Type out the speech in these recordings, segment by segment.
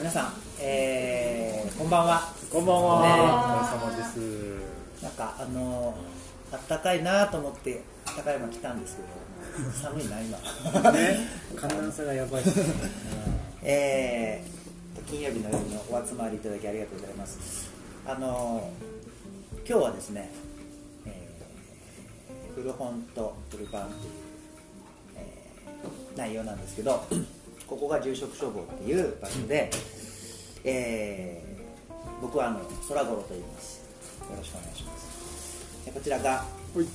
皆さん、えー、こんばんは。こんばんは、ね。お疲れ様です。なんかあのあったかいなと思って高山来たんですけど寒いな今。ね。寒暖差がやばいですね。えー、金曜日の夜のお集まりいただきありがとうございます。あの今日はですね、えー古本と古版という、えー内容なんですけどここが住職処方っていう場所で、えー僕はあの空五郎と言います。よろしくお願いします。でこちらが、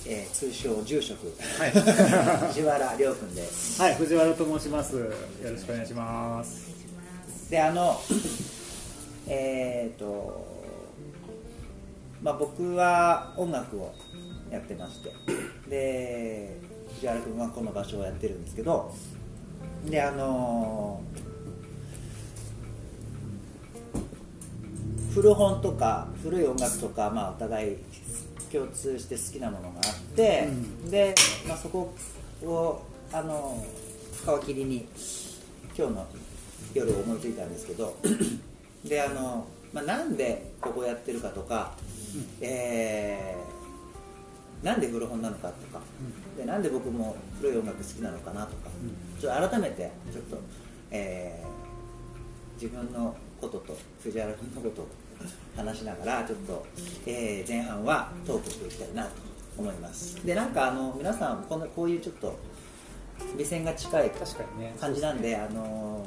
えー通称住職はい。藤原亮君です。はい藤原と申します。よろしくお願いします。であのえっ、とまあ僕は音楽をやってましてで藤原君はこの場所をやってるんですけどであの古本とか古い音楽とか、まあ、お互い共通して好きなものがあって、で、まあ、そこをあの皮切りに今日の夜思いついたんですけどであの、まあ、なんでここやってるかとか、えーなんで古本なのかとか、でなんで僕も古い音楽好きなのかなとか、ちょっと改めてちょっと、えー自分のことと藤原君のことを話しながらちょっと、えー前半はトークしていきたいなと思います。でなんかあの皆さんこのこういうちょっと目線が近い感じなんで、あの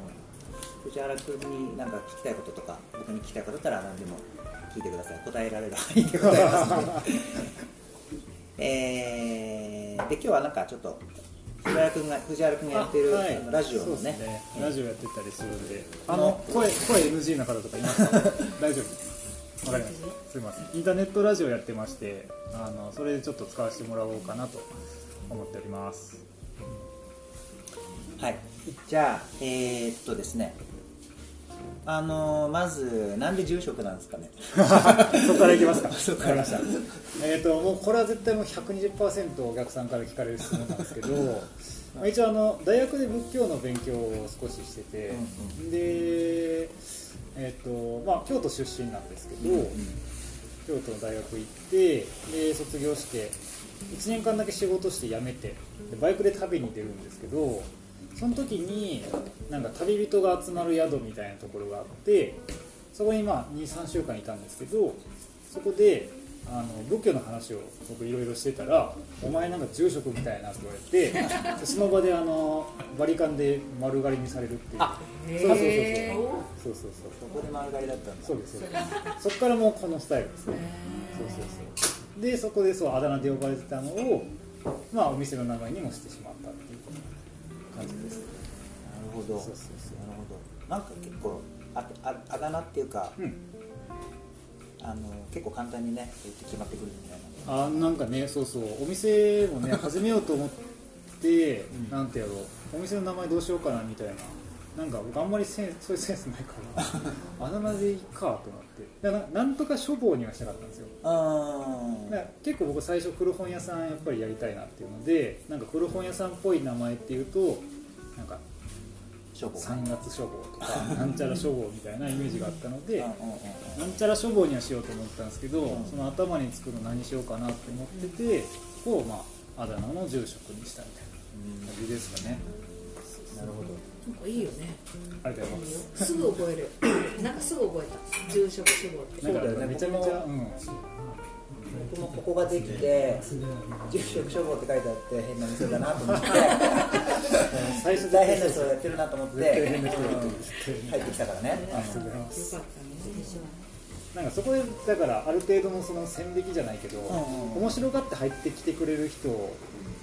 藤原君に何か聞きたいこととか僕に聞きたいことだったら何でも聞いてください。答えられる範囲でございますので えーで今日はなんかちょっと藤原君が藤原君がやってる、はい。ラジオのそうですね。ラジオやってたりするんで。あの声声 NG の方とかいますか？大丈夫。わかりました。すいません。インターネットラジオやってましてあのそれでちょっと使わせてもらおうかなと思っております。はい。じゃあえーっとですねあのまずなんで住職なんですかね。そこからいきますか。そこからました。えっ、ともうこれは絶対もう120%お客さんから聞かれる質問なんですけど まあ一応あの大学で仏教の勉強を少ししてて、うんでえっ、とまあ京都出身なんですけど、京都の大学行ってで卒業して1年間だけ仕事して辞めてでバイクで旅に出るんですけどその時になんか旅人が集まる宿みたいなところがあってそこにまあ23週間いたんですけどそこであの仏教の話を僕いろいろしてたら「お前なんか住職みたいな」って言われてで その場であのバリカンで丸刈りにされるっていう。あそうそうそうそう。そうそうそうそこで丸刈りだったんだ。そうです。そうですそこからもうこのスタイルですね。そうそうそう。でそこでそうあだ名で呼ばれてたのをまあお店の名前にもしてしまったっ感じです。なるほど。そうそうそう。なるほどなんか結構あああだ名っていうか、うん。あの結構簡単にね言って決まってくるみたいな。あなんかねそうそう。お店もね 始めようと思って、なんてやろう。お店の名前どうしようかなみたいななんか僕あんまりセンそういうセンスないから あだ名でいいかと思って。だななんとか処方にはしたかったんですよ。結構僕最初古本屋さんやっぱりやりたいなっていうのでなんか古本屋さんっぽい名前っていうとなんか三月書房とか なんちゃら書房みたいなイメージがあったのでうんうんうんなんちゃら書房にはしようと思ったんですけど、うん。その頭につくの何しようかなって思っててそこをまああだ名の住職にしたみたいな感じですかね。なるほどなんかいいよね。ありがとうございます。すぐ覚える。なんかすぐ覚えた。住職志望って。なんかそうだよね。めちゃめちゃ、うん、僕もここができて住職処方って書いてあって変な店だなと思って。最初大変な人をやってるなと思って入ってきたからね。ありがとうございます。よかったね。なんかそこでだからある程度のその線引きじゃないけど、んうん。面白がって入ってきてくれる人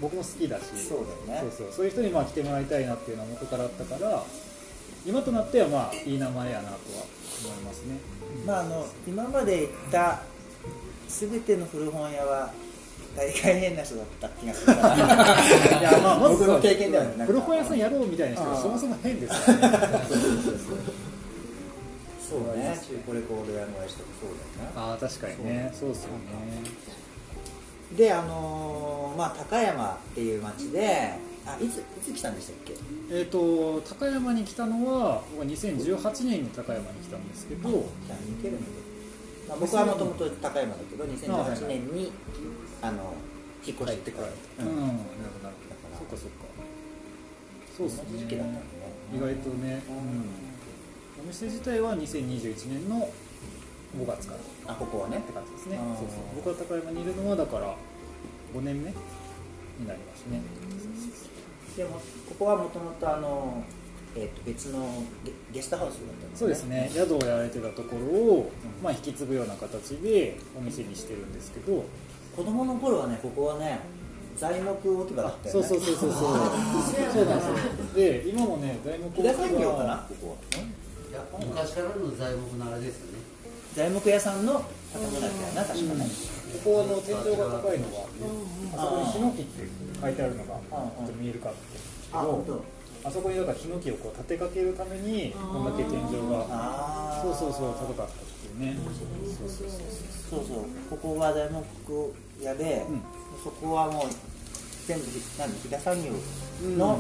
僕も好きだし。そうだよね。そうそう。そういう人にまあ来てもらいたいなっていうのは元からあったから今となってはまあいい名前やなとは思いますね。まああの今まで行った全ての古本屋は大概変な人だった気がする いやまあまず僕の経験ではねなんか古本屋さんやろうみたいな人あーがそもそも変ですよね。そうね。中古レコード屋の親父とかそうだよねああ確かにね。そう。ですよねであのーまあ高山っていう町であいついつ来たんでしたっけ？えっ、と高山に来たのは僕は2018年に高山に来たんですけど。じゃあ似てるので、まあ、僕はもともと高山だけど2018年にあの引っ越してから。うん、なるほどなるほどそっかそっか。そうっすね。時期だったんだね。意外とね、うん、お店自体は2021年の5月から。あここはね。って感じですね。そうそう。僕は高山にいるのはだから5年目になりますね。でもここはもともとあの、えー、と別のゲゲストハウスだったんですそうですね。宿をやられてたところを、まあ、引き継ぐような形でお店にしてるんですけど。子供の頃はねここはね材木置き場だったよね。そうそうそうそうそう。そうなんですよ。で今もね材木木田産業かなここいや昔からの材木のあれですよね材木屋さんの建物だったよな確かね、ここはあの天井が高いのがあそこにヒノキって書いてあるのがあちょっと見えるかってけどあそこ。にだからヒノキをこう立てかけるためにこんだけ天井が。そうそうそう高かったっていうね。そうそうそう。そうそうここが材木屋で、うん。そこはもう全部なんで飛騨産業の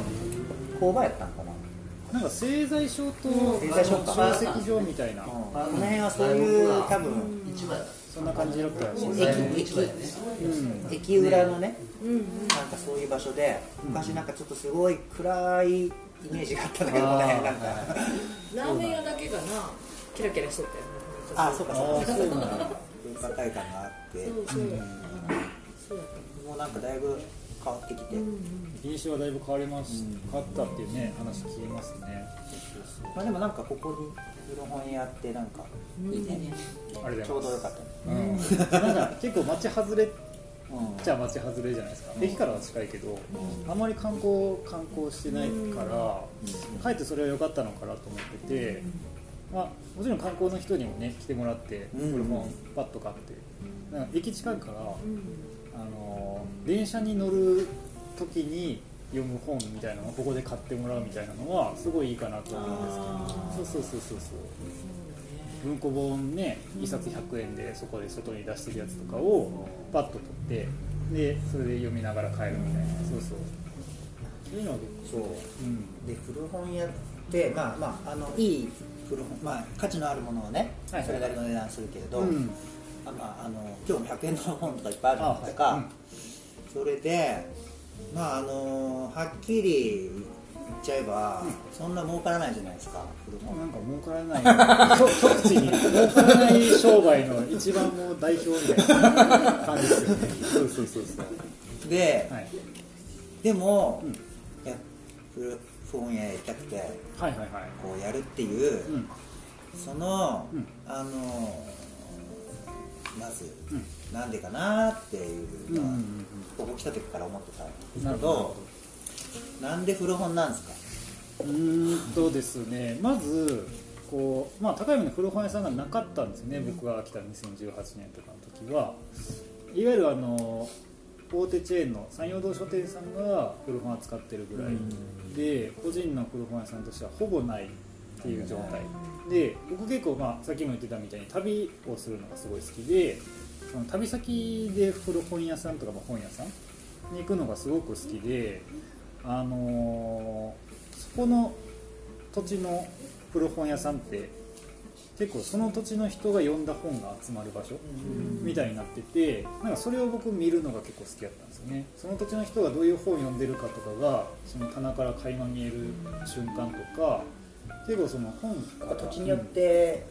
工場やったんかな、なんか製材所と製材所か。集積場みたいな。うん。この辺はそういう多分市場やそんな感じだったらしいです材ね。木市場やねうん。駅裏のね、なんかそういう場所で昔なんかちょっとすごい暗いイメージがあったんだけどねなんか。ラーメン屋だけがな。キラキラしとったよね。あそうかそうか。文化会館があって。そうそうもうなんかだいぶ変わってきて、たうんうん。品種はだいぶ変わりますうん変わったっていうね話聞きますね。まあでもなんかここに古本屋ってなんかいいね、ありがちとうございます。ょうどよかったうねん、なんか結構街外れうん。じゃあ街外れじゃないですか、うん。駅からは近いけど、あまり観光観光してないから、かえってそれは良かったのかなと思ってて、まあ、もちろん観光の人にもね来てもらってうん。古本パッと買って。なんか駅近いから、うんあの電車に乗る時に読む本みたいなのをここで買ってもらうみたいなのはすごいいいかなと思うんですけど。そうそうそうそう。そう文庫本ね1冊100円でそこで外に出してるやつとかをパッと取ってでそれで読みながら帰るみたいな。そうそう。そういうのは結そう構。うん。で古本屋ってまあまああのいい古本まあ価値のあるものをね、それなりの値段するけれど、うんあまああの今日も100円の本とかいっぱいあるじゃないですか、あはいうん。それでまああのはっきり言っちゃえば、そんな儲からないじゃないですか古本なんか儲からない。一口に。儲からない商売の一番もう代表みたいな感じですよね。そうそうそうそうで、はい。でも、うん。いや古古本屋やりたくてはいはいはい。こうやるっていう、うん。その、うん。あのまず、うん。なんでかなっていうのは、うんうんうんここ来た時から思ってたんですけどなんで古本なんですか？うーんとですねまずこう、まあ、高山に古本屋さんがなかったんですね、僕が来た2018年とかの時は。いわゆるあの大手チェーンの山陽堂書店さんが古本扱ってるぐらいで個人の古本屋さんとしてはほぼないっていう状態。で僕結構、まあ、さっきも言ってたみたいに旅をするのがすごい好きでその旅先で古本屋さんとかまあ本屋さんに行くのがすごく好きで、あのーそこの土地の古本屋さんって結構その土地の人が読んだ本が集まる場所みたいになっててなんかそれを僕見るのが結構好きだったんですよね。その土地の人がどういう本を読んでるかとかがその棚から垣間見える瞬間とか結構その本やっぱ土地によって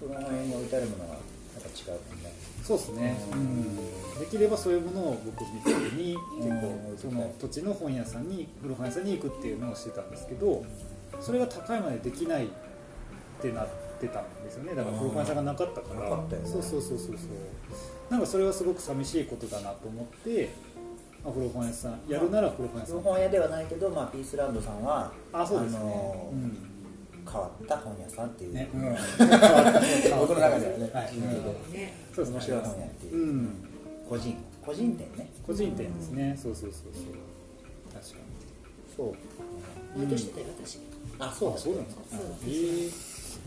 古本屋に置いてあるものがやっぱ違うもんね。そうですね、うん、できればそういうものを僕見つけに結構その土地の本屋さんに古本屋さんに行くっていうのをしてたんですけどそれが高いまでできないってなってたんですよね。だから古本屋さんがなかったから。ね。そうそうそうそうそう。なんかそれはすごく寂しいことだなと思って、あ、古本屋さんやるなら古本屋さん。古本屋ではないけど、まあ、ピースランドさんはあそうですね、のうん変わった本屋さんっていう、ね、うん、僕の中ではね、はい。うん。ねそうですね面白い本屋っていう、うん。個人個人店ね。個人店ですね、そうそうそうそう。確かに。そう。バイトしてたよ私。あそうあそうなんですか。そうえー、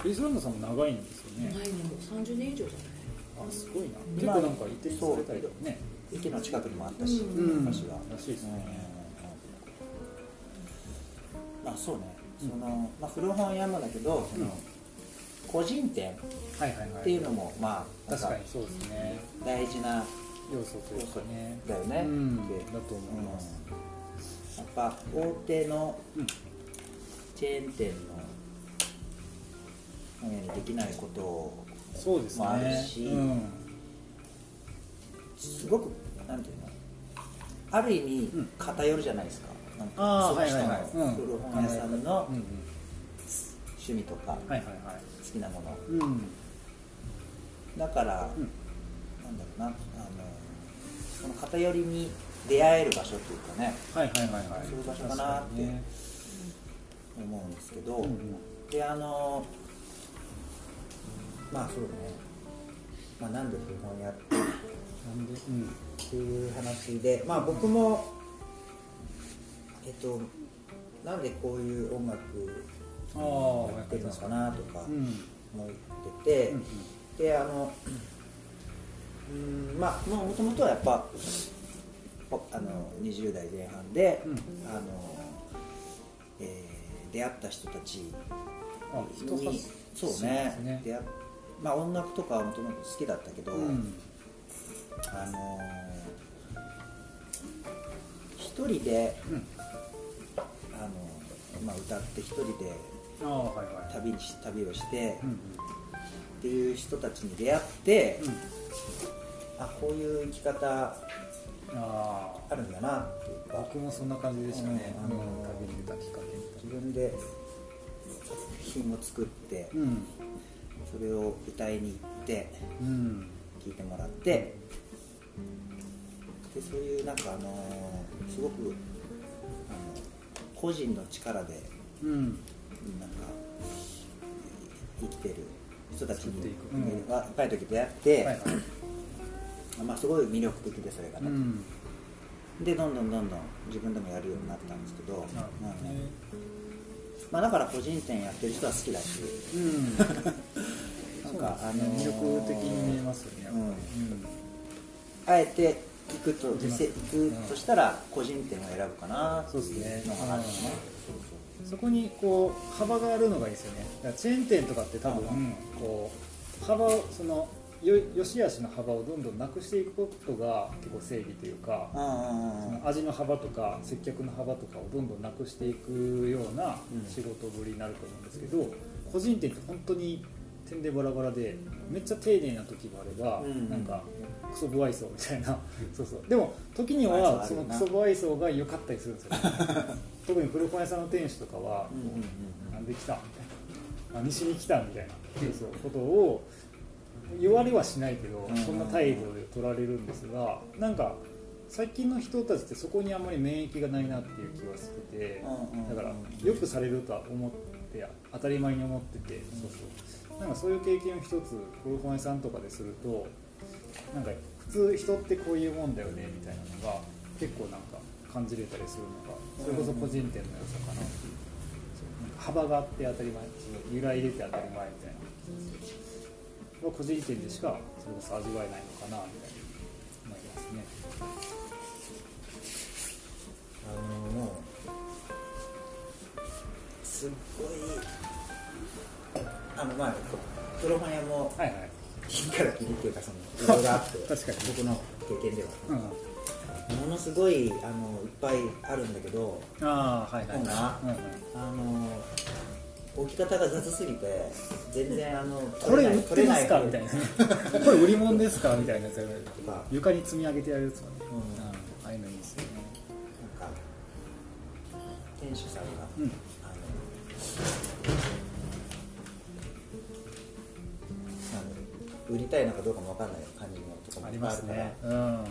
ピースランドさんも長いんですよね。前にもう30年以上じゃないあすごいな。結構なんか移転されたりとかね。駅の近くにもあったし、うん。昔は、らしいですね。あそうねその、まあ、古本屋もだけどその、個人店っていうのもまあ確かにそうですね。大事な要素というかね。だよね、うん。でだと思います、やっぱ大手のうん。チェーン店の本屋にできないことそうですあるしうん。すごくなんていうのある意味うん。偏るじゃないですか、なんかああその古本屋さんの趣味とか好きなもの。うん。だから、うん。なんだろうなあのその偏りに出会える場所というかね。はいはいはいはい。そういう場所かなって思うんですけど、うんうん。であのまあそうね、まあ、なんで古本屋ってっていう話でまあ僕もえっとなんでこういう音楽やってるのかなとかうん思ってて、うんであのうんまあもともとはやっぱぽあの20代前半で、うん。あのえー出会った人たちに発そうね。出会っまあ音楽とかはもともと好きだったけど、うん。あの一人でうんまあ、歌って一人で旅にし旅をして、うんっていう人たちに出会って、うん。うんあこういう生き方あるんだなって僕もそんな感じでしたね、うん。あのうん旅に出たきっかけ自分で作品を作って、うん。それを歌いに行ってうん。聴いてもらってでそういうなんかあのすごく個人の力でうん。なんか生きてる人たちにうん。若い時出会って、はいはい。まあ、すごい魅力的でそれがね、うん。でどんどんどんどん自分でもやるようになったんですけど、うんね。まあ、だから個人店やってる人は好きだし。うん。なんか、そうあのですね魅力的に見えますよねうん。あえて行くと行きます。店行くとしたら個人店を選ぶかなそうですねいうのがあるね。うん。そうそこにこう幅があるのがいいですよね。だからチェーン店とかって多分うん。こう幅をそのよよし悪しの幅をどんどんなくしていくことが結構正義というかそううんうんうん。うん味の幅とか接客の幅とかをどんどんなくしていくようなうん。仕事ぶりになると思うんですけど、個人店って本当に点でバラバラでめっちゃ丁寧な時もあれば、うん。なんかクソ不愛想みたいな。そうそう。でも時にはそのクソ不愛想が良かったりするんですよ、ね、特に古本屋さんの店主とかは、うんうんうんうん。なんで来たみたいなあ西に来たみたいな。そうそう。ことを言われはしないけど、うん。そんな態度で取られるんですがなんか最近の人たちってそこにあんまり免疫がないなっていう気がしててだからよくされるとは思って当たり前に思っててそうそうなんかそういう経験を一つ古本屋さんとかでするとなんか普通人ってこういうもんだよねみたいなのが結構なんか感じれたりするのがそれこそ個人店の良さかなっていうそうなんか幅があって当たり前そう揺らいでて当たり前みたいな個人店でしかそれこそ味わえないのかなみたいな思いますね。あのもうすっごいあのまあ古本屋もはいはい。金からキリっていうかそのいろいろあって 確かに。僕の経験では。うん。ものすごいあのいっぱいあるんだけどああはいはい。本がうんうん。あの置き方が雑すぎて全然あのこれ売ってますか？みたいな。これ売り物ですか？みたいなやつやるとか床に積み上げてやるやつとかね、うん。うん。ああいうのいいですよね。なんか店主さんが、うん。あの売りたいのかどうかもわかんない感じのとかもあるからりますね。うん。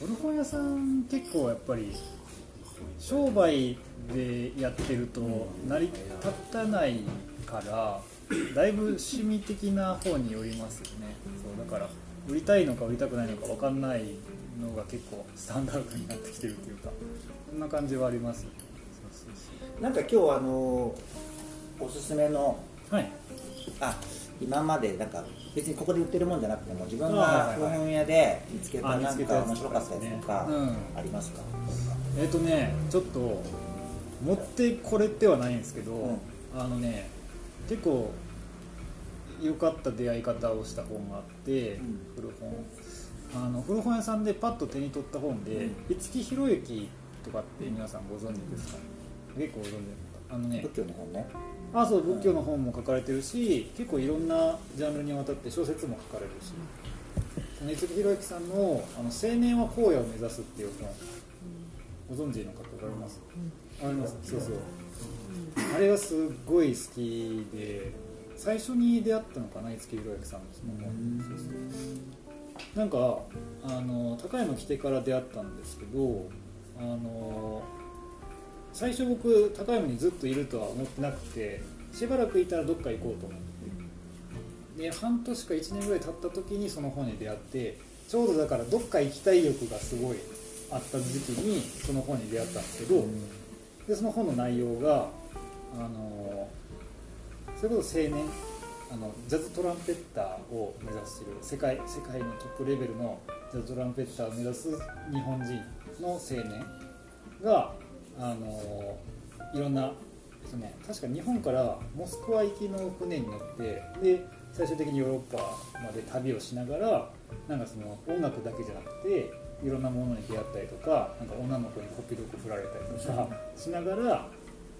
古本屋さん結構やっぱり商売でやってると成り立たないからだいぶ趣味的な方によりますよね。そうだから売りたいのか売りたくないのか分かんないのが結構スタンダードになってきてるというかそんな感じはありますよね。なんか今日あのおすすめのはい。あ今までなんか別にここで売ってるもんじゃなくても自分あが古本屋で見つけたなんか面白かったやつとかうんありますか、えっ、とねちょっと持ってこれてはないんですけど、うん。あのね結構良かった出会い方をした本があって、うん。古本。あの古本屋さんでパッと手に取った本でうん。五木ひろゆきとかって皆さんご存知ですか、結構ご存知あのね仏教の本ねあそう仏教の本も書かれてるし結構いろんなジャンルにわたって小説も書かれるし。五木ひろゆきさんの「あの青年は荒野を目指す」っていう本。ご存知の方おられます、ありますそうそう。あれがすっごい好きで最初に出会ったのかな五木ひろゆきさんのその本。そうそう。なんかあの高山来てから出会ったんですけどあの最初僕高山にずっといるとは思ってなくてしばらくいたらどっか行こうと思って。で半年か1年ぐらい経った時にその本に出会ってちょうどだからどっか行きたい欲がすごいあった時期にその本に出会ったんですけど、でその本の内容があのそれこそ青年あのジャズトランペッターを目指している世界世界のトップレベルのジャズトランペッターを目指す日本人の青年があのいろんなですね確か日本からモスクワ行きの船に乗ってで最終的にヨーロッパまで旅をしながらなんかその音楽だけじゃなくていろんなものに出会ったりとかなんか女の子にこっぴどく振られたりとかしながら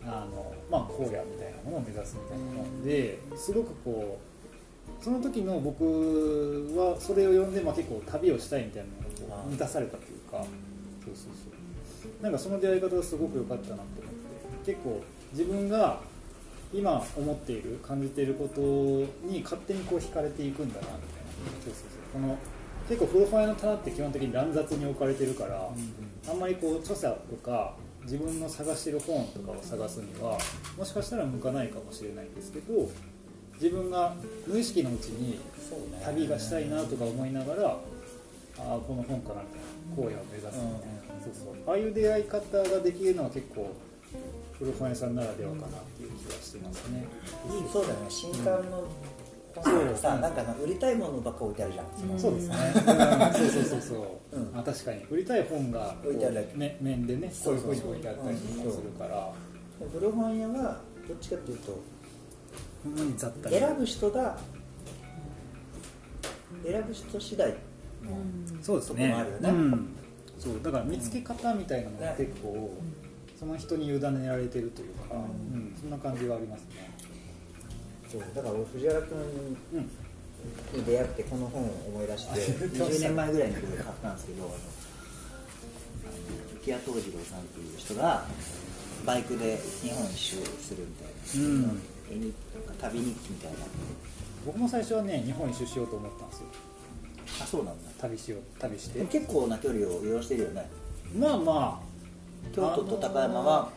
あの、まあ、荒野みたいなものを目指すみたいな本ですごくこうその時の僕はそれを読んで、まあ、結構旅をしたいみたいなのが満たされたというかなんかその出会い方がすごく良かったなと思って結構自分が今思っている感じていることに勝手にこう惹かれていくんだなみたいな。そうそうそう。この結構古本屋の棚って基本的に乱雑に置かれてるから、あんまりこう著者とか自分の探してる本とかを探すにはもしかしたら向かないかもしれないんですけど自分が無意識のうちに旅がしたいなとか思いながらああこの本かなみたいな荒野を目指すみたいな、そうそう。ああいう出会い方ができるのは結構古本屋さんならではかなっていう気がしてますね、そうだよね。新刊の本だとさ、なんか売りたいものばっか置いてあるじゃん、そうですね、う んそうそうそうそう、うん。あ確かに。売りたい本がこ置いてあるだけう、ね、面でねこういうふう。に置いてあったりとかするから。古本屋はどっちかっていうと選ぶ人が選ぶ人次第のそうですね。とこもあるよね。うん、そうだから見つけ方みたいなのが結構、その人に委ねられてるというか、うん。うんそんな感じはありますね。そうだから俺藤原君うんに出会ってこの本を思い出して20年前ぐらいに買ったんですけどあのあの木屋藤次郎さんっていう人がバイクで日本一周するみたいな、うん。絵日旅日記みたいな。僕も最初はね日本一周しようと思ったんですよあそうなんだ。旅しよう旅して。でも結構な距離を移動してるよね。まあま京都と高山は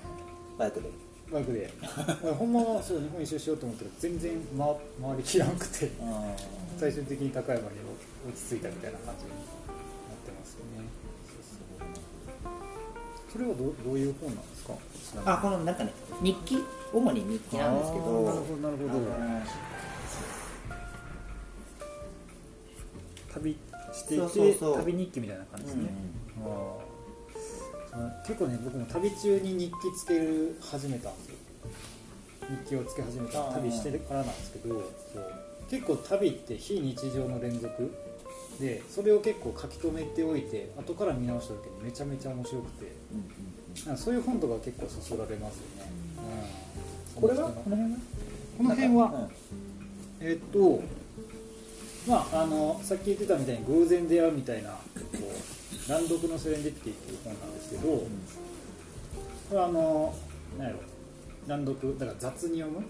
バイクで。あバイクで。ほんまはそう日本一周しようと思ったら全然回回りきらなくて。あ最終的に高山に落ち着いたみたいな感じになってますよね。それはどうどういう本なんですか？ちなみにあこのなんかね日記？主に日記なんですけど。あーなるほどなるほど。あの旅していてそうそうそう。旅日記みたいな感じですね、あーそう結構ね僕も旅中に日記つける始めた。んですよ日記をつけ始めた旅してからなんですけどそう結構旅って非日常の連続でそれを結構書き留めておいて後から見直した時にめちゃめちゃ面白くてうんうんそういう本とか結構そそられますよね、うん、これは？この辺は？この辺は、うん。えっとまああのさっき言ってたみたいに偶然出会うみたいなこう乱読のセレンディピティっていう本なんですけど、これあの何やろ乱読だから雑に読む？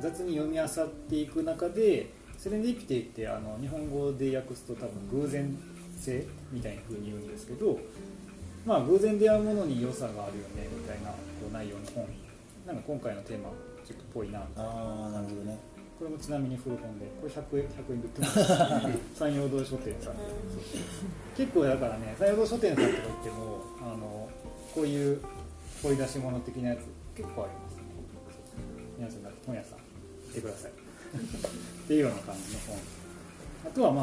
雑に読み漁っていく中でセレンディピティってあの日本語で訳すと多分偶然性みたいな風に言うんですけどまあ偶然出会うものに良さがあるよねみたいなこう内容の本。なんか今回のテーマちょっとぽいな。ああなるほどね。これもちなみに古本でこれ100円100円で売ってます。山陽堂書店さんで。結構だからね山陽堂書店さんとか行ってもあのこういう掘り出し物的なやつ結構ありますね。皆さん本屋さん。行ってください。っていうような感じの本。あとはま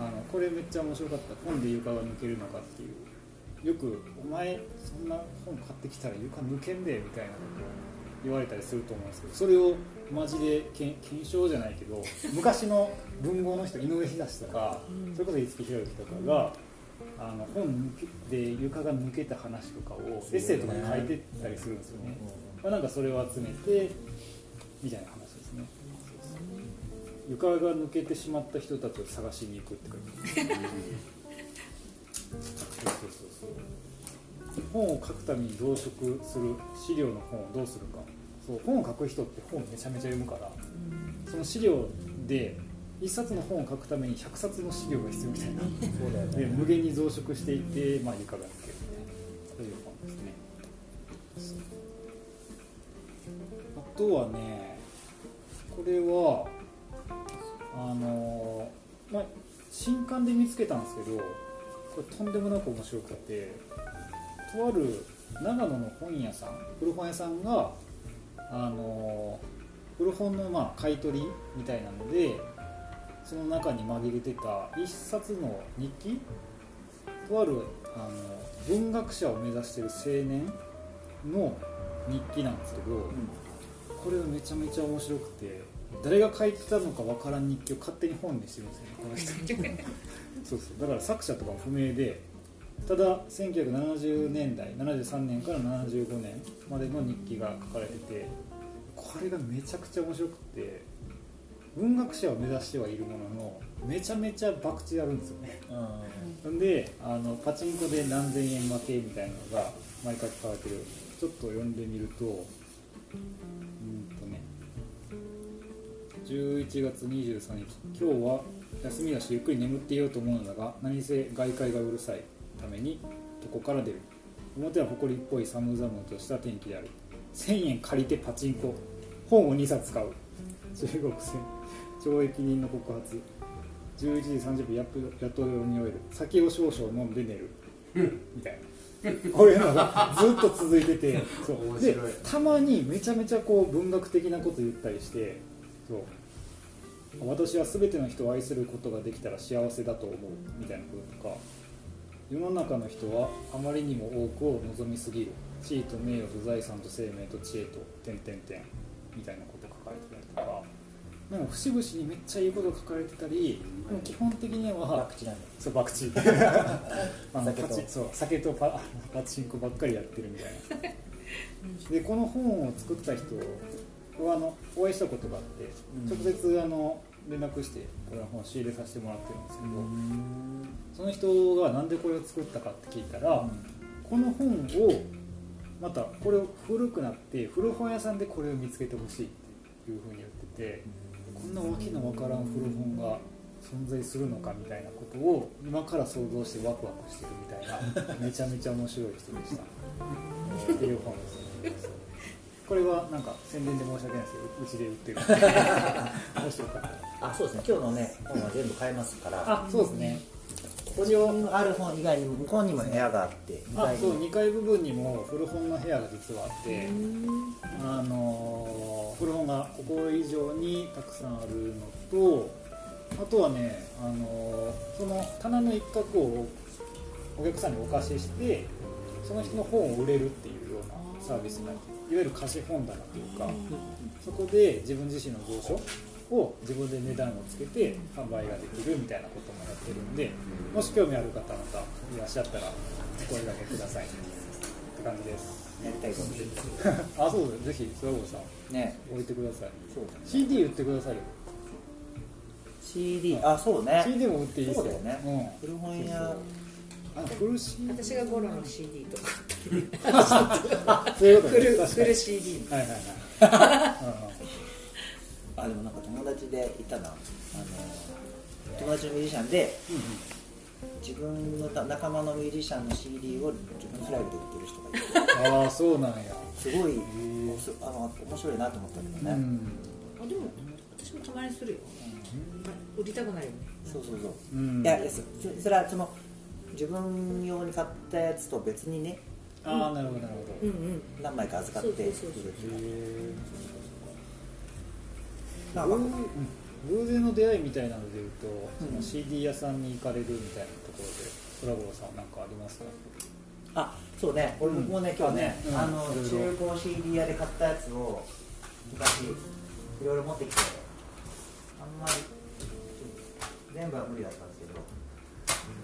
ああのこれめっちゃ面白かった。本で床が抜けるのかっていう。よく「お前そんな本買ってきたら床抜けんで」みたいなことを言われたりすると思うんですけどそれをマジで検検証じゃないけど 昔の文豪の人井上東とか、それこそ五木ひろゆきとかが、あの本で床が抜けた話とかをエッセイとかに書いてたりするんですよね、まあ、なんかそれを集めてみたいな話ですね。床が抜けてしまった人たちを探しに行くって書いてます そうそうそうそう本を書くために増殖する資料の本をどうするか。そう本を書く人って本めちゃめちゃ読むから。その資料で1冊の本を書くために100冊の資料が必要みたいな。そうだよでね無限に増殖していって、まあ、床が抜けるねという本ですね。あとはねこれはあのまあ新刊で見つけたんですけどこれとんでもなく面白くてとある長野の本屋さん古本屋さんがあの古本のまあ買い取りみたいなのでその中に紛れてた一冊の日記とあるあの文学者を目指している青年の日記なんですけど、これがめちゃめちゃ面白くて誰が書いてたのかわからん日記を勝手に本にしてるんですよねこの人。そうそう。だから作者とかも不明でただ1970年代73年から75年までの日記が書かれててこれがめちゃくちゃ面白くて文学者を目指してはいるもののめちゃめちゃ博打やるんですよね。うん。んであのパチンコで何千円負けみたいなのが毎回書かれてる。ちょっと読んでみるとうんとね11月23日今日は休みだしゆっくり眠っていようと思うのだが何せ外界がうるさいために床から出る？表は埃っぽい寒々とした天気である。1000円借りてパチンコ。本を2冊買う。中国戦懲役人の告発。11時30分やっとやっと読み終える。酒を少々飲んで寝る。みたいな。こういうのがずっと続いてて。そう。でたまにめちゃめちゃこう文学的なこと言ったりしてそう。私は全ての人を愛することができたら幸せだと思う。みたいなこととか世の中の人はあまりにも多くを望みすぎる。地位と名誉と財産と生命と知恵と点々点みたいなこと書かれてたりとか。なんか節々にめっちゃいいこと書かれてたりでも基本的には博打なんだそう博打。あの酒と。パチそう酒とパ パチンコばっかりやってるみたいな。でこの本を作った人はあのお会いしたことがあって、うん。直接あの連絡してこれの本を仕入れさせてもらってるんですけど、その人がなんでこれを作ったかって聞いたら、この本をまたこれを古くなって古本屋さんでこれを見つけてほしいっていうふうに言ってて、こんなわけのわからん古本が存在するのかみたいなことを今から想像してワクワクしてるみたいな めちゃめちゃ面白い人でした。っていう本です。ねこれはなんか宣伝で申し訳ないですけどうちで売ってる もしよかったらあそうですね。今日のね本は全部買えますからあそうですね。ここにある本以外にも向こうにも部屋があって2あそう2階部分にも古本の部屋が実はあってあのー古本がここ以上にたくさんあるのとあとはね、あのーその棚の一角をお客さんにお貸ししてその人の本を売れるっていうようなサービスになっていわゆる貸し本棚というかそこで自分自身の蔵書を自分で値段をつけて販売ができるみたいなこともやってるんでもし興味ある方またいらっしゃったらお声掛けください。って感じです。やりたいかもしれないあそうですぜひ諏訪郷さん。ね。置いてください。そうだね。CD 売ってくださいよ CD あそうね。CD も売っていいですよ。そうだよね。古本屋。うん、あ私がゴロの CD とかそういうことね。確かに。CD はいはいはい あでもなんか友達でいたな。あの友達のミュージシャンでうんうん自分の仲間のミュージシャンの CD を自分のライブで売ってる人がいて。うんうんああそうなんや。すごいあの面白いなと思ったけどね、うん。あでも私もたまにするよ。売りたくなるよね。そうそうそう、うん。いやいやそそれはその自分用に買ったやつと別にね。ああなるほどなるほど。うんうん。何枚か預かってそうそうそうそう。売るっていうへなんか偶偶然の出会いみたいなのでいうと、うん。その CD 屋さんに行かれるみたいなところでトラボロさんは何かありますか？あそうね。俺僕もね、今日ね、うん。あの中古 CD 屋で買ったやつを昔いろいろ持ってきてあんまり全部は無理だったんですけど。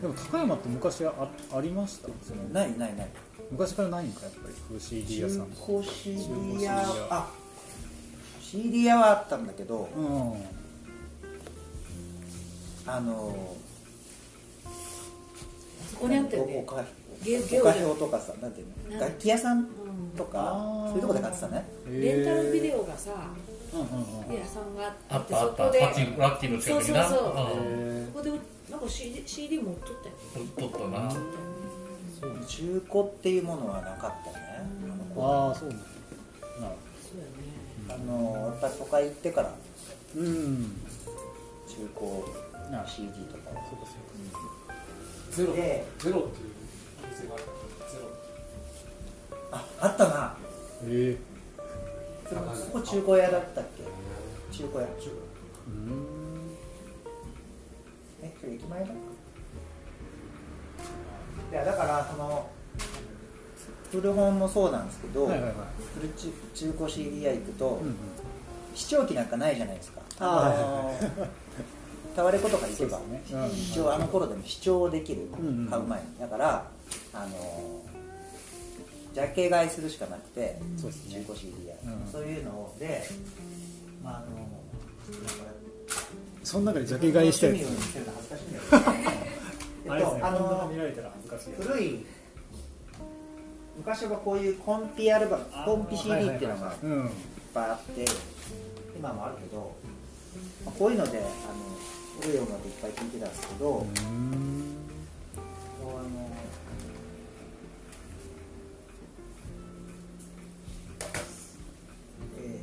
でも高山って昔はあありました？ないないない。昔からないんかやっぱり古 CD 屋さん中古 CD 屋あ CD 屋はあったんだけどうんあのそこにあったよね。ゲゲオでおかひょうとかさなんていうの？楽器屋さんとかあー。そういうとこで買ってたね。レンタルビデオがさうんうんうん屋さんがああっってたあった。ラそこでラッキーの近くにな。そうそうそう。へここでなんか CD, CD 持っとったようん取ったな。中古っていうものはなかったね。ーああそうなんあのやっぱ都会行ってから。うん。中古なる CD とか。をゼロでゼロっていうお店があったゼロ。ああったな。え。それそこ中古屋だったっけ？中古屋。中えうん。えそれ駅前だいやだからその古本もそうなんですけど、はいはいはい。古中中古 CD 屋行くと、うんうん。視聴器なんかないじゃないですか。あーのタワレコとか行けばね。うんあの頃でも視聴できる、うんうん買う前に。だからあのジャケ買いするしかなくて、そうですね。中古 CD 屋、うんそういうのでまああのその中でジャケ買いしたやつ。趣味を見せる ですね。あの古い昔はこういうコンピアルバムコンピ CD っていうのがいっうん。ぱいあって今もあるけど、まあこういうのであの古い音楽いっぱい聴いてたんですけど、あのえ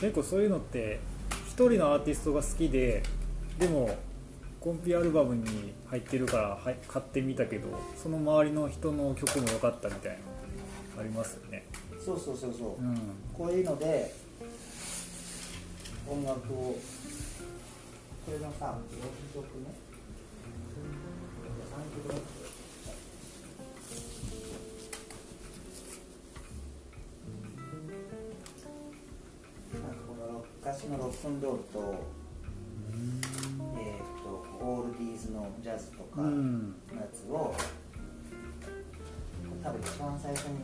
結構そういうのって一人のアーティストが好きででもコンピアルバムに入ってるからはい買ってみたけどその周りの人の曲も良かったみたいなのありますよね。ーそうそうそうそう、うん。こういうので音楽をこれのさ4曲ね。3曲ねなんかこの昔のロックンロールと,、ズのジャズとかうのやんつを、多分一番最初に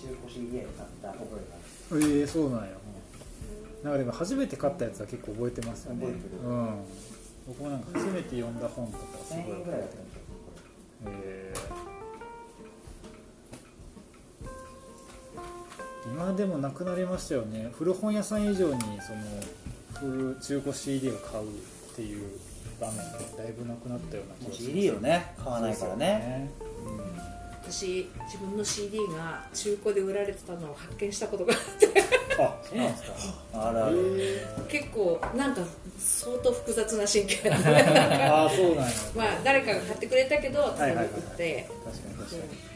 中古 CD で買った覚えがある。ええそうなんや。なんかでも初めて買ったやつは結構覚えてますよね。覚えてる。うん。僕もなんか初めて読んだ本とかす1000ごい。円ぐらいだったんですよえー。今でもなくなりましたよね。古本屋さん以上にその古中古 CD を買うっていう場面ってだいぶなくなったような気がします。CD をね。買わないからね。私自分の CD が中古で売られてたのを発見したことがあって。あそうなんですか。あらあら。結構なんか相当複雑な神経 ああそうなんや。まあ誰かが買ってくれたけどはいはいはい売って確かに確かに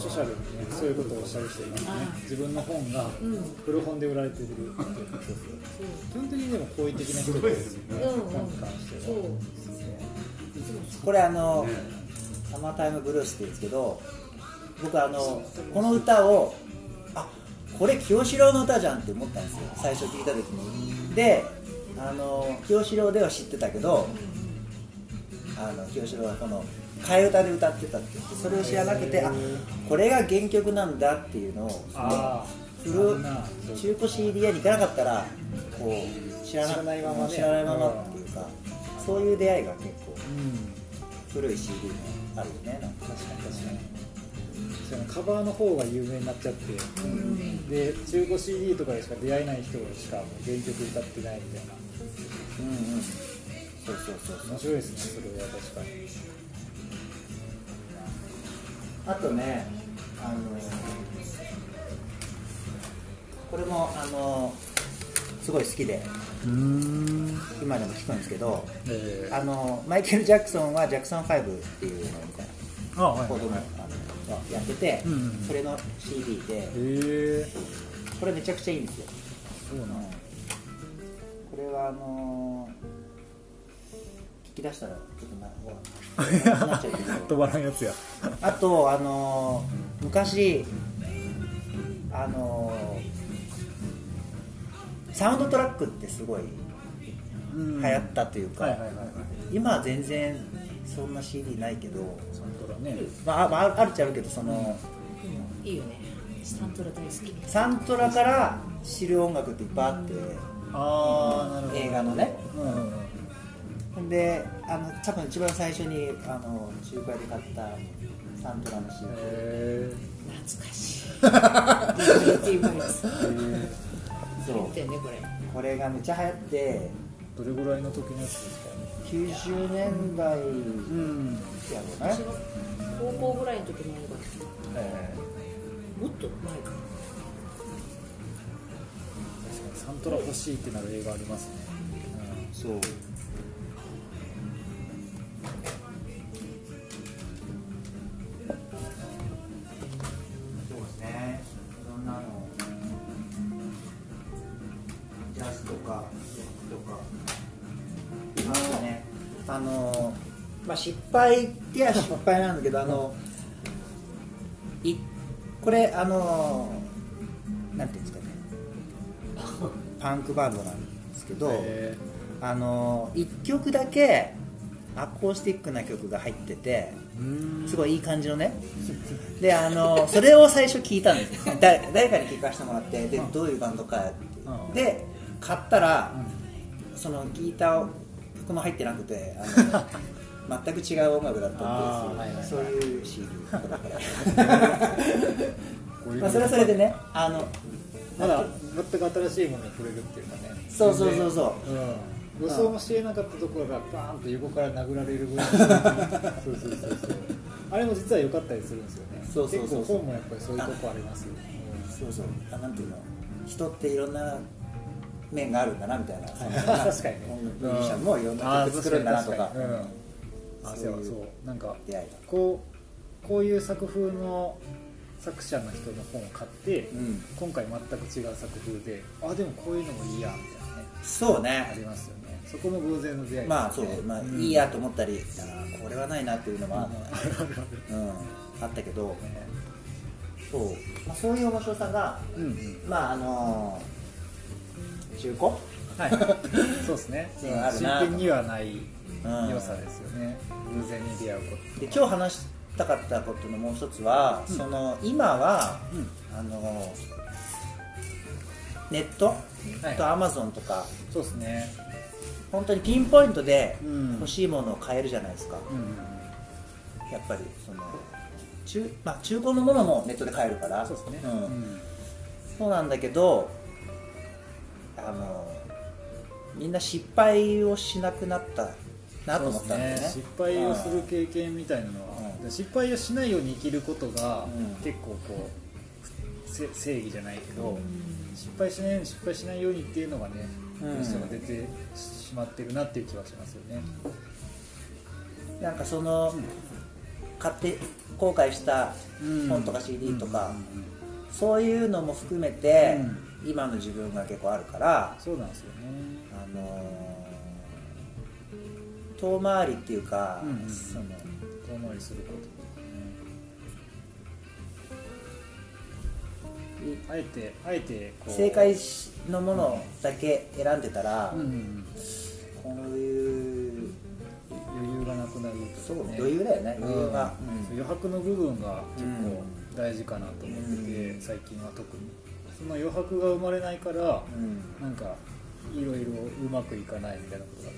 著者でもねそういうことをおっしゃる人いますね。あ自分の本がうん。古本で売られてるっていう。基本的にでも好意的な人ですよね。本に関しては。これあの「サマータイムブルース」って言うんですけど僕あのこの歌をあこれ清志郎の歌じゃんって思ったんですよ。最初聞いた時に。であの清志郎では知ってたけどあの清志郎はこの替え歌で歌ってたって言ってそれを知らなくてあこれが原曲なんだっていうのをああ古中古 CD 屋に行かなかったらこう知らないままね。知らないままっていうか、そういう出会いが結構うん。古い CD もあるよねなんか。確かに確かに。そのカバーの方が有名になっちゃって、で中古 CD とかでしか出会えない人しか原曲歌ってないみたいな。うんうん。そうそうそう。面白いですねそれは確かにあとねあのこれもあのすごい好きでうん。今でも聴くんですけどえあのマイケル・ジャクソンはジャクソン5っていうのみたいなあはい。コードのあのやってて、うんうんそれの CD でええ。これめちゃくちゃいいんですよ。そうなん。これはあのき出したらちょっとななくなっちゃうけ止どまらんやつや。あとあのー昔あのーサウンドトラックってすごい流流行ったというか、はいはいはいはい。今は全然そんな CD ないけど、サントラね。まあ、あまああるっちゃあるけどその、うん。いいよね。サントラ大好き。サントラから知る音楽っていっぱいあってああなるほど。映画のね。うんうんであの多分一番最初にあの中華で買ったサントラの CD へ懐かしい。そう。ねこれ。これがめっちゃ流行って。どれぐらいの時のやつですか？90年代。うん。やろうね私が高校ぐらいの時の映え画もっと前か。ー確かにサントラ欲しいってなる映画ありますね、そうそうあとねあのまあ失敗ってや失敗なんだけどあのいこれあのなんていうんですかね。パンクバンドなんですけど、へあの1曲だけアコースティックな曲が入っててすごいいい感じのね。であのそれを最初聞いたんですよ。だ誰かに聞かせてもらってでうん。どういうバンドかって。うん。で買ったらそのギター曲も入ってなくてあの 全く違う音楽だったあーはいはいはい。っていうそういう CD だから。まあそれはそれでねあのまだ全く新しいものに触れるっていうかね。そうそうそうそう。うん、予想もしえなかったところがバーンと横から殴られるぐらい そうそうそうそう。あれも実は良かったりするんですよね。そうそうそう結構本もやっぱりそういうとこありますよ、そうそう。あなんていうの。人っていろんな面があるんだなみたいな、確かにね。ミュージシャンもいろんな曲作るんだなとか。あそういうそう。なんか出会いが。こうこういう作風の作者の人の本を買って、うん。今回全く違う作風であでもこういうのもいいやみたいなね。あそうね。りますよねそこも偶然の出会い。ねまあそう、まあん。いいやと思ったりあーこれはないなっていうのもあ,、うん、あったけど。ねそう、まあ、そういう面白さがうん。うんまああのー中古？はい、そうですね。あ剣にはないうん良さですよね、偶然に出会うこと。で今日話したかったことのもう一つは、うん。その今は、うん。あのネット？はい。とアマゾンとか。そうですね本当にピンポイントでうん。欲しいものを買えるじゃないですか、うんやっぱりその中,、まあ、中古のものもネットで買えるから。そうですね、うん。うん。そうなんだけどあのみんな失敗をしなくなったなと思ったんだよね。そうです失敗をする経験みたいなのは、うん。失敗をしないように生きることが、うん。結構こうせ正義じゃないけど、失敗しないように失敗しないようにっていうのがね、うん。どうしても出てしまってるなっていう気はしますよね、なんかその、買って後悔したうん。本とか CD とか、そういうのも含めて、う今の自分が結構あるから、そうなんですよね。あのー遠回りっていうか、うん。うん。その遠回りするこあえてあえてこう。正解のものだけ選んでたら、うんうんうん。こういう余裕がなくなるそうとかね。余裕だよね。うん。余裕が、そう余白の部分が結構うん。大事かなと思ってて、うん。最近は特に。その余白が生まれないからうん。なんかいろいろうまくいかないみたいなことが。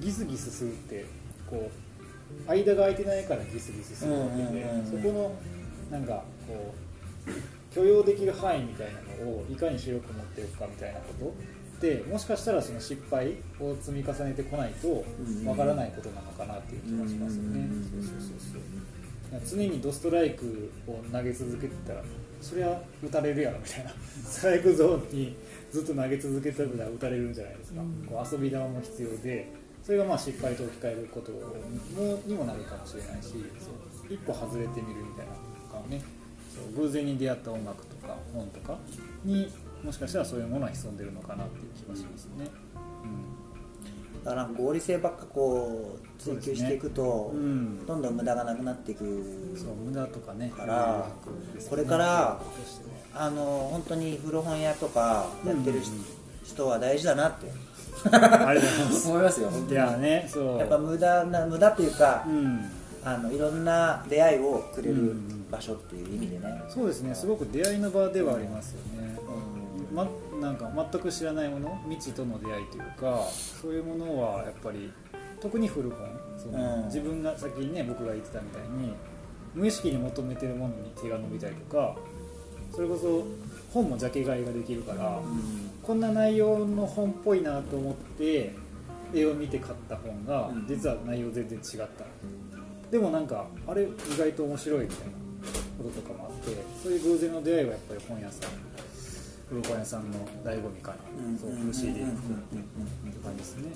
ギスギスするってこう間が空いてないからギスギスするわけで、うんうんうんうん。そこのなんかこう許容できる範囲みたいなのをいかに広く持っていくかみたいなことでもしかしたらその失敗を積み重ねてこないとうん。わからないことなのかなっていう気がしますよね。うん。そうそうそうそう。常にドストライクを投げ続けてたらそりゃ打たれるやろみたいな。ストライクゾーンにずっと投げ続けてたら打たれるんじゃないですか、こう遊び球も必要でそれがまあ失敗と置き換えることもにもなるかもしれないし一歩外れてみるみたいなとかね偶然に出会った音楽とか本とかにもしかしたらそういうものは潜んでるのかなっていう気がしますね。だから合理性ばっかこう追求していくと、うん。どんどん無駄がなくなっていくそう無駄とかね。からこれからあの本当に古本屋とかやってる人,、人は大事だなって。ありがとうございます。思いますよいやねそう。やっぱ無駄な無駄というか、うん。あのいろんな出会いをくれるうん場所っていう意味でね、そうですね。すごく出会いの場ではありますよね、うん。ま、なんか全く知らないもの未知との出会いというかそういうものはやっぱり特に古本その、うん。自分が先にね僕が言ってたみたいに無意識に求めてるものに手が伸びたりとかそれこそ本もジャケ買いができるから、こんな内容の本っぽいなと思って絵を見て買った本がうん。実は内容全然違った、でもなんかあれ意外と面白いみたいなこととかもあってそういう偶然の出会いはやっぱり本屋さん古本屋さんの醍醐味かな、うん。そううん苦しいでうん。うん。って感じですね。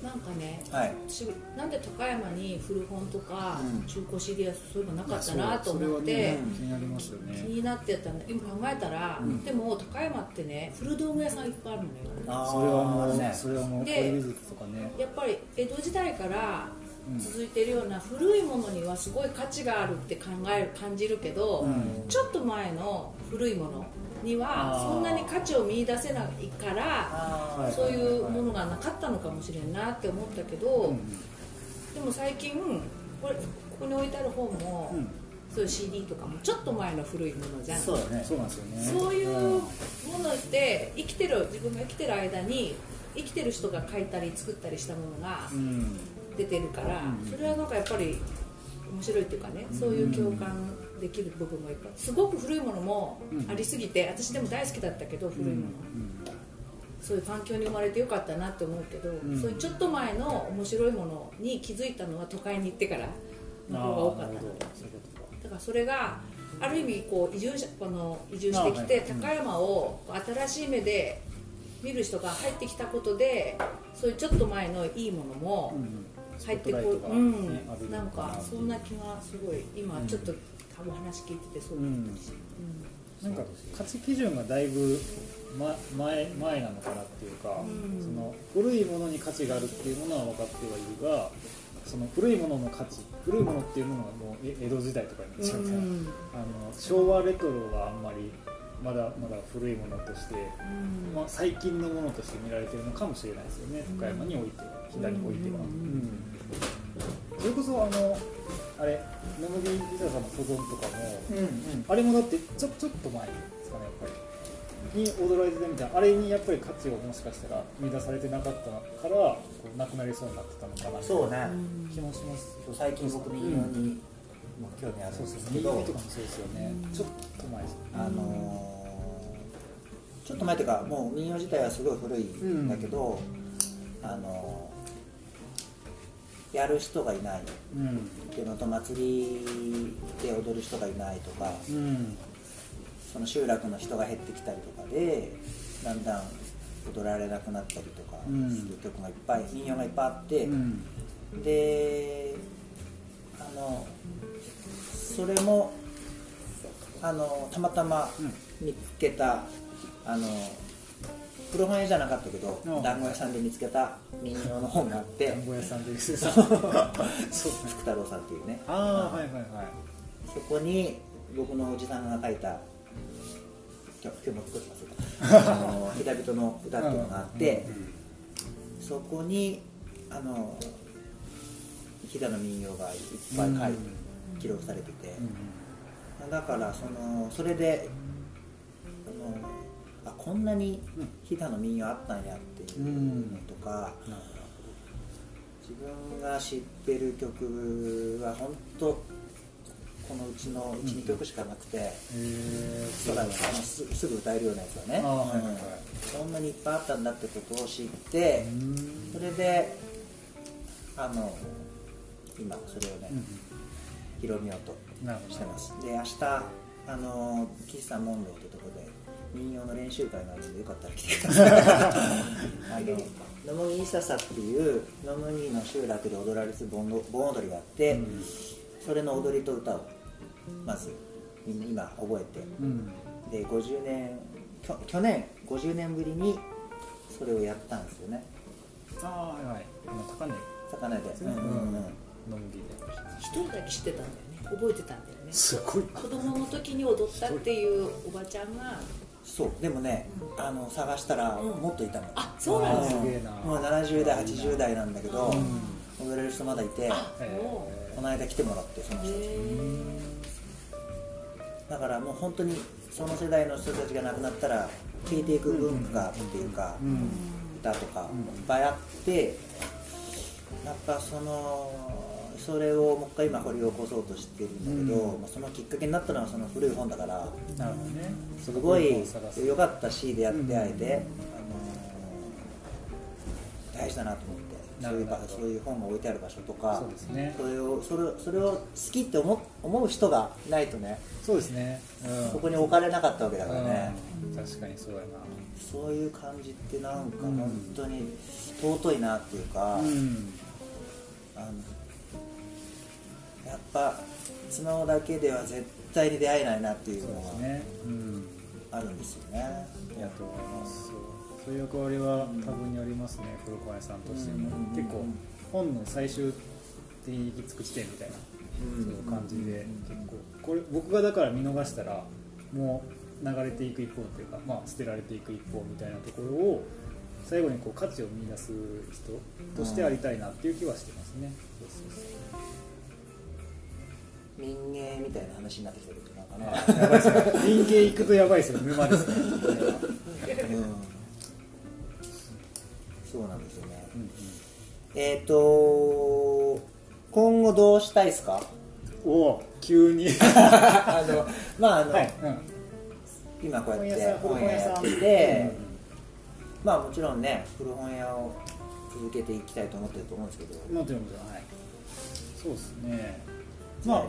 なんかねはい。私なんで高山に古本とかうん。中古 CD はそういうのなかったなと思って、ね気になりますよ気ねになってたんだ。今考えたら、でも高山ってね古道具屋さんいっぱいあるのよ。あー。それはもう、ねそれはもうね。やっぱり江戸時代から続いてるような古いものにはすごい価値があるって考える感じるけど、うん。ちょっと前の古いものにはそんなに価値を見出せないからそういうものがなかったのかもしれんなって思ったけど、うん。でも最近これここに置いてある本も、うん。そういう CD とかもちょっと前の古いものじゃん。そうだね。そうなんですよね。そういうものって生きてる自分が生きてる間に生きてる人が書いたり作ったりしたものがうん出てるから、うん。それはなんかやっぱり面白いっていうかねそういう共感できる部分もいっぱいすごく古いものもありすぎて私でも大好きだったけど古いもの、そういう環境に生まれてよかったなって思うけど、ん。そういうちょっと前の面白いものに気づいたのは都会に行ってからの方が多かった。だからそれがある意味こう移住者この移住してきて高山を新しい目で見る人が入ってきたことでそういうちょっと前のいいものもうん入ってこう、うんなんのかそんな気がすごい今ちょっとお話聞いててそう思ったし、なんか価値基準がだいぶ、ま、前前なのかなっていうか、うん。その古いものに価値があるっていうものは分かってはいるがその古いものの価値古いものっていうものがもうえ江戸時代とかになっちゃうから、うん。あの昭和レトロがあんまりまだまだ古いものとして、うん。まあ、最近のものとして見られてるのかもしれないですよね。高山において左において。は、それこそあのあれ野麦リサさん。の保存とかもうん。うん。あれもだってちょちょっと前ですかねやっぱりに踊られてたみたいなあれにやっぱり価値をもしかしたら見出されてなかったからこうなくなりそうになってたのかなそうね、気もします最近僕民謡にも興味あるん。そうそうですけど、右とかもそうですよねちょっと前ですあのーちょっと前というかもう民謡自体はすごい古いん。だけど、あのーやる人がいない。うん。っていうのと祭りで踊る人がいないとかうん。その集落の人が減ってきたりとかでだんだん踊られなくなったりとかうん。する曲がいっぱい民謡がいっぱいあって、うん。であのそれもあのたまたま見つけた、あの古本屋じゃなかったけどうん。団子屋さんで見つけた民謡の本があって。団子屋さんでそう。福太郎さんっていうね。ああはいはいはい。そこに僕のおじさんが書いた今日も作ってますよ。あの人々の歌っていうのがあって、そこにあの飛騨の民謡がいっぱい書いて、記録されてて、だからそのそれであのあこんなに飛騨の民謡あったんやっていうのとか、自分が知ってる曲は本当このうちの12曲しかなくて、そうだねあのすすぐ歌えるようなやつはね、そんなにいっぱいあったんだってことを知って、それであの今それをね、広めようとしてます。で明日あのモンで民謡の練習会があるんでよかったら来てください。あの野麦いささっていう野麦の集落で踊られてる盆盆踊りがあって、それの踊りと歌をまず今覚えて。うん。で50年きょ去年50年ぶりにそれをやったんですよね。ああはい。はい高値。高値で、うんうんうん。の麦で一人だけ知ってたんだよね。覚えてたんだよね。すごい。子供の時に踊ったっていうおばちゃんがそうでもね、あの探したらうん。もっといたの、あそうなんですすげえな。もう70代80代なんだけど、うん。踊れる人まだいてこの間来てもらってそのう人たち。へだからもう本当にその世代の人たちが亡くなったら消えていく文化っていうか、うん。歌とかうんいっぱいあってやっぱそのそれをもう一回今掘り起こそうとしてるんだけど、うん。まあ、そのきっかけになったのはその古い本だからなるほどね。すごい良かったし出会ってうん会えて、あの大事だなと思ってそういうそういう本が置いてある場所とかそうですね。それをそれそれを好きって思思う人がないとねそうですね。うん。そこに置かれなかったわけだからね、うん。確かにそうやそういう感じってなんかうん。本当に尊いなっていうか、なうん。あのやっぱスマホだけでは絶対に出会えないなっていうのがですね。うん。あるんですよね。やと思いますそういう役割は多分にありますね、古川屋さんとしても、うん。結構本の最終的に行き着く地点みたいな、うん。そういう感じで、結構これ僕がだから見逃したらもう流れていく一方というか、まあ、捨てられていく一方みたいなところを最後にこう価値を見出す人としてありたいなっていう気はしてますね、そうそうそう民芸みたいな話になってきたけどなんかね。やばいですね。人間行くとやばいですよ沼ですね、うん。そうなんですよね。うんうん。えっ、と今後どうしたいですか？おお急に。あのまああの、はい、うん。今こうやって本屋やって古本屋て、まあもちろんね古本屋を続けていきたいと思ってると思うんですけど、もちろんはい。そうですね。まあ、うん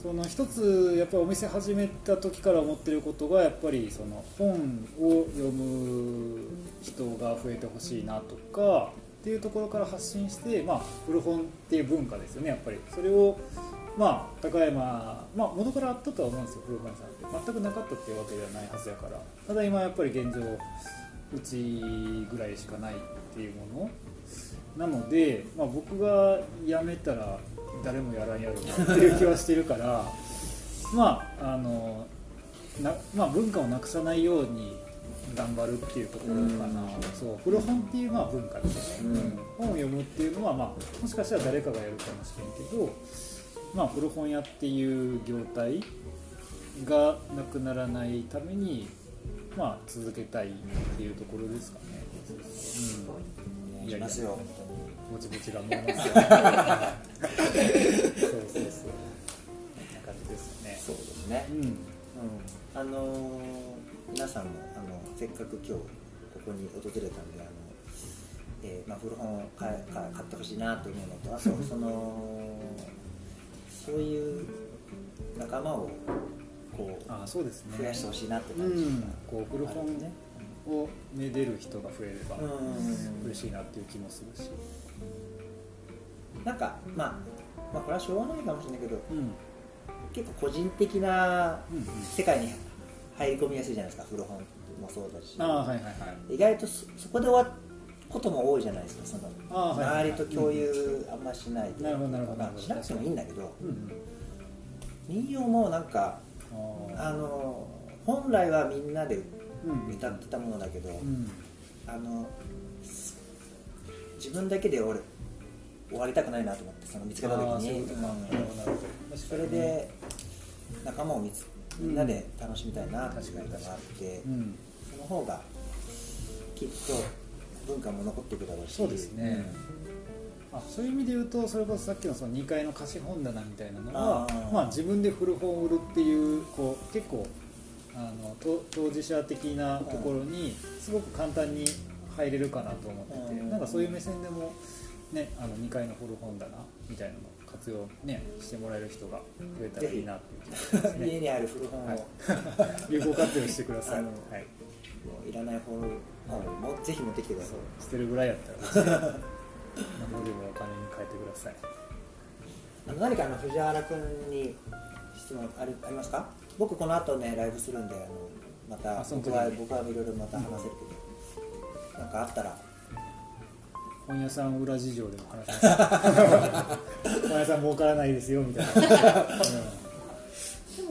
その一つやっぱりお店始めた時から思ってることがやっぱりその本を読む人が増えてほしいなとかっていうところから発信して、まあ、古本っていう文化ですよねやっぱり。それをまあ高山、まあ、元からあったとは思うんですよ古本屋さんって。全くなかったっていうわけではないはずやから。ただ今やっぱり現状うちぐらいしかないっていうもの。なので、まあ、僕が辞めたら誰もやらんやろうなっていう気はしてるから まああのな、まあ、文化をなくさないように頑張るっていうところかな、そう古本っていうまあ文化ですよね、うん。本を読むっていうのは、まあ、もしかしたら誰かがやるかもしれんけど、まあ、古本屋っていう業態がなくならないために、まあ、続けたいっていうところですかね。うんお願いしますよ。ぼちぼちが思いますよそうそうそう。な感じですね。そうですね。うん。うん、あのー皆さんもあのせっかく今日ここに訪れたんであの、えーまあ、古本を買え買買ってほしいなと思うのとあとそのそういう仲間をこうあそうですね。増やしてほしいなってう感じがん。こう古本ね。をめでる人が増えればうん。嬉しいなっていう気もするしなんか、まあ、まあこれはしょうがないかもしれないけどうん。結構個人的な世界に入り込みやすいじゃないですか古本もそうだし。意外とそそこで終わることも多いじゃないですかその周りと共有あんましないで、なるほどなるほど。まあしなくてもいいんだけどうんうん。民謡もなんかあの本来はみんなでうん歌ってたものだけど、うん。あの自分だけで俺終わりたくないなと思ってその見つけた時に。うんそれで仲間を見つみんなで楽しみたいなっていうのがあって、うんその方がきっと文化も残っていくだろうし。そうですね、あそういう意味で言うとそれこそさっきのその2階の貸し本棚みたいなのはまあ、自分で古本を売るっていうこう結構あのと当事者的なところにすごく簡単に入れるかなと思ってて、うん。なんかそういう目線でも、ね、あの2階の古本棚みたいなのを活用、ね、してもらえる人が増えたらいいなっていう。ね。家にある古本を、はい。有効活用してください、はい、もういらない本をもぜひ持ってきてください。捨てるぐらいやったら何ぼでもお金に変えてください。あの何かあの藤原君に質問ありありますか？僕この後ねライブするんであのまた僕はに。僕はいろいろまた話せるけど、なんかあったら本屋さん裏事情でも話します。本屋さん儲からないですよみたいな、で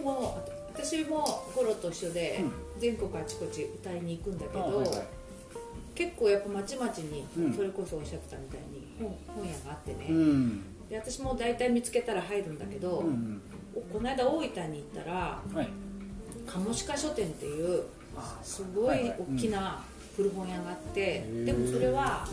も私もゴロと一緒で全国あちこち歌いに行くんだけど、はいはい。結構やっぱまちまちにうん。それこそおっしゃってたみたいに本本屋があってね、うん。で私も大体見つけたら入るんだけど、うんおこの間大分に行ったらうんはい。鴨鹿書店っていうあすごい大きな古本屋があって、うんでもそれは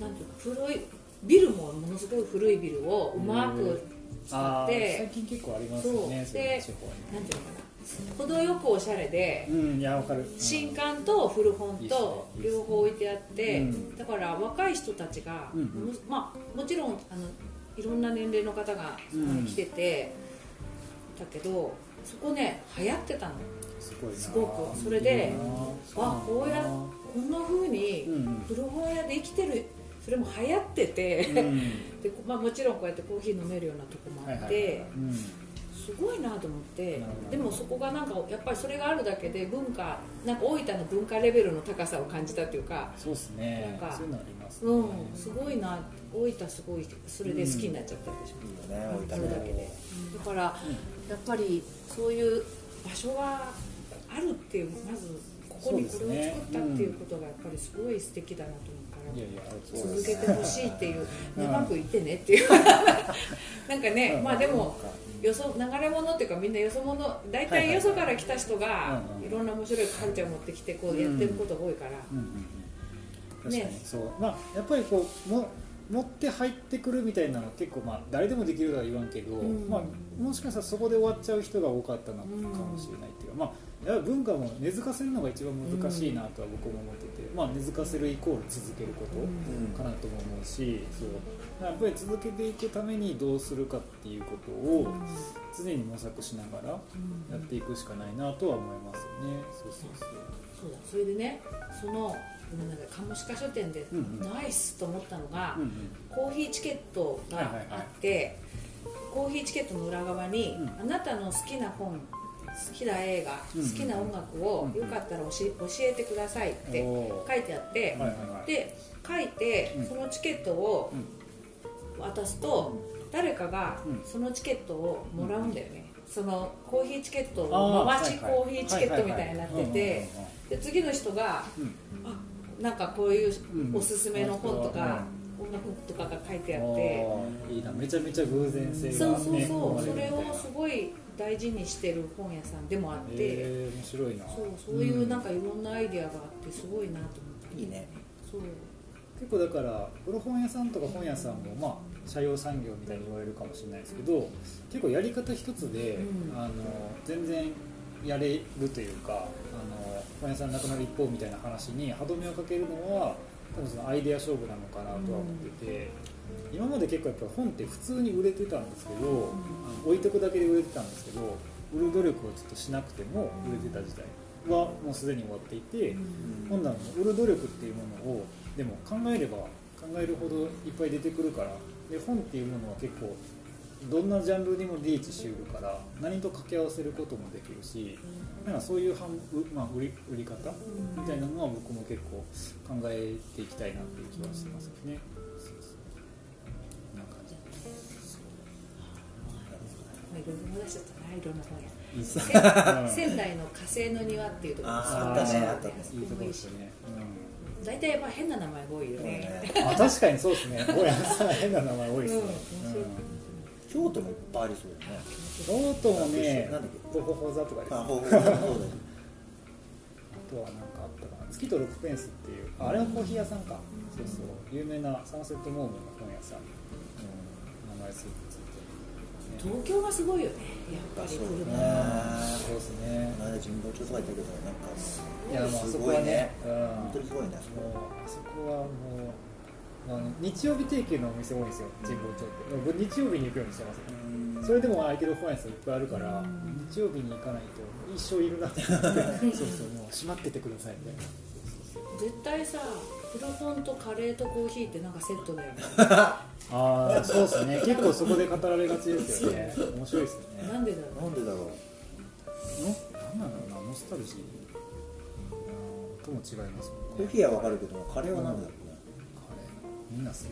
なんていうか古いビルもものすごい古いビルをうまく使って最近結構ありますよねそう。そういう地方に。なんていうのかな程よくおしゃれで、うんいやわかる。新刊と古本と両方置いてあって、うん。だから若い人たちが、うん。うんまあ、もちろんあのいろんな年齢の方が来てて、だけどそこね流行ってたの。すごく。それであこうやこんな風にうんうん。古本屋で生きてるそれも流行ってて、うん。でまあ、もちろんこうやってコーヒー飲めるようなとこもあって、すごいなと思ってでもそこがなんかやっぱりそれがあるだけで文化なんか大分の文化レベルの高さを感じたというかそうですね。なんかそういうのありますね。うんすごいな大分すごいそれで好きになっちゃったでしょ、いいよねそれだけで。だからやっぱりそういう場所があるっていうまずここにこれを作ったっていうことがやっぱりすごい素敵だなと思う。からいやいや続けてほしいっていううん長くいてねっていう。なんかねうんまあでもよそ流れ物っていうかみんなよそ者大体よそから来た人がいろんな面白いカルチャーを持ってきてこうやってることが多いから、うんうんうんね。そう。まあやっぱりこうも持って入ってくるみたいなのは結構まあ誰でもできるとは言わんけど、うん。まあ、もしかしたらそこで終わっちゃう人が多かったのかもしれないっていうか、まあやっぱ文化も根付かせるのが一番難しいなとは僕も思ってて、まあ、根付かせるイコール続けることかなとも思うしそう。やっぱり続けていくためにどうするかっていうことを常に模索しながらやっていくしかないなとは思いますよね。そうそうそう。そうだ。それでねそのなさい鴨鹿書店でうんうん。ナイスと思ったのが、うんうん。コーヒーチケットがあって、コーヒーチケットの裏側に、うん。あなたの好きな本好きな映画、うん好きな音楽を、うんよかったら教え教えてくださいって書いてあって、はいはいはい。で書いて、うん。そのチケットを渡すと、誰かがうん。そのチケットをもらうんだよね、そのコーヒーチケットあを回しコーヒーチケットみたいになっててで次の人がうん。あなんかこういううん。おすすめの本とか、音楽とかが書いてあって、いいな。めちゃめちゃ偶然性が、ね、そうそうそう、それをすごい大事にしてる本屋さんでもあって、えー、面白いな。そうそういうなんかいろんなアイデアがあってすごいなと思って、いいね。そう。結構だから古本屋さんとか本屋さんもまあ社用産業みたいに言われるかもしれないですけど結構やり方一つで、うん。あの全然やれるというかあの本屋さんなくなる一方みたいな話に歯止めをかけるのは多分そのアイデア勝負なのかなとは思ってて、今まで結構やっぱ本って普通に売れてたんですけど、あの置いとくだけで売れてたんですけど売る努力をちょっとしなくても売れてた時代はもうすでに終わっていて、本来の売る努力っていうものをでも考えれば考えるほどいっぱい出てくるからで本っていうものは結構どんなジャンルにもリーチしうるから何と掛け合わせることもできるしなんかそういう販う、まあ、売り売り方みたいなのは僕も結構考えていきたいなっていう気はしてますよね。まあ、いろいろ話しちゃったないろんな本屋。仙台の火星の庭っていうところあったねあったねいいとここもいいしですよね。大体やっぱ変な名前が多いよねあ確かにそうですね。大家さん変な名前多いですね。京都もいっぱいありそうだよね京都もねなんだっけ、ボホホザとかです。ああほうほうそうだよとは何かあったかな。月と6ペンスっていう、ああれはコーヒー屋さんか。そうそう、有名なサンセットモームの本屋さん。名前ついて。東京がすごいよねやっぱりそう古だ本ね。そうですね。こ。の間神保町とか行ったけどなんかすいや、まあ、すそこはねごいね、うん。本当にすごいね。もうあそこはもう、あの日曜日定休のお店多いんですよ、神保町って。僕日曜日に行くようにしてますね。それでも空いてる本屋さんいっぱいあるから、日曜日に行かないと一生いるなって。そうそうもう閉まっててくださいみたいな絶対さ古本とカレーとコーヒーってなんかセットだよね ああそうですね。結構そこで語られがちですよね。面白いですよね。なんでだろう。なんでだろう。の何なんだろうなノスタルジー。とも違いますもんね。コーヒーはわかるけどカレーはなんでだろうね。カレー。みんな好き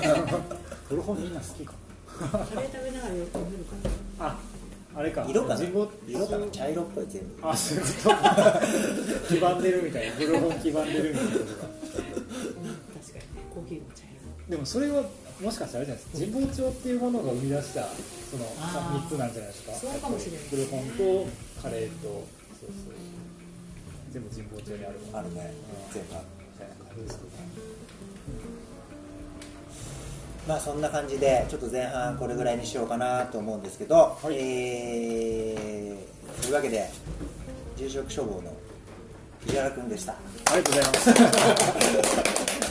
だ古本みんな好きか。カレー食べながらよく見るかなああれか。色か色かな？茶色っぽい全部。あそういうこと。黄ばんでるみたいな。古本黄ばんでるみたいなことが。確かに。コーヒーも茶色。でもそれはもしかしたらあれじゃないですか。神保町っていうものが生み出したそのあー。3つなんじゃないですか。そうかもしれない。古本とカレーとそうそう全部神保町にあるもんあるね。全部あるみたいな感じですけどまあそんな感じでちょっと前半これぐらいにしようかなと思うんですけど、い。えーというわけで住職処方の藤原君でした。ありがとうございます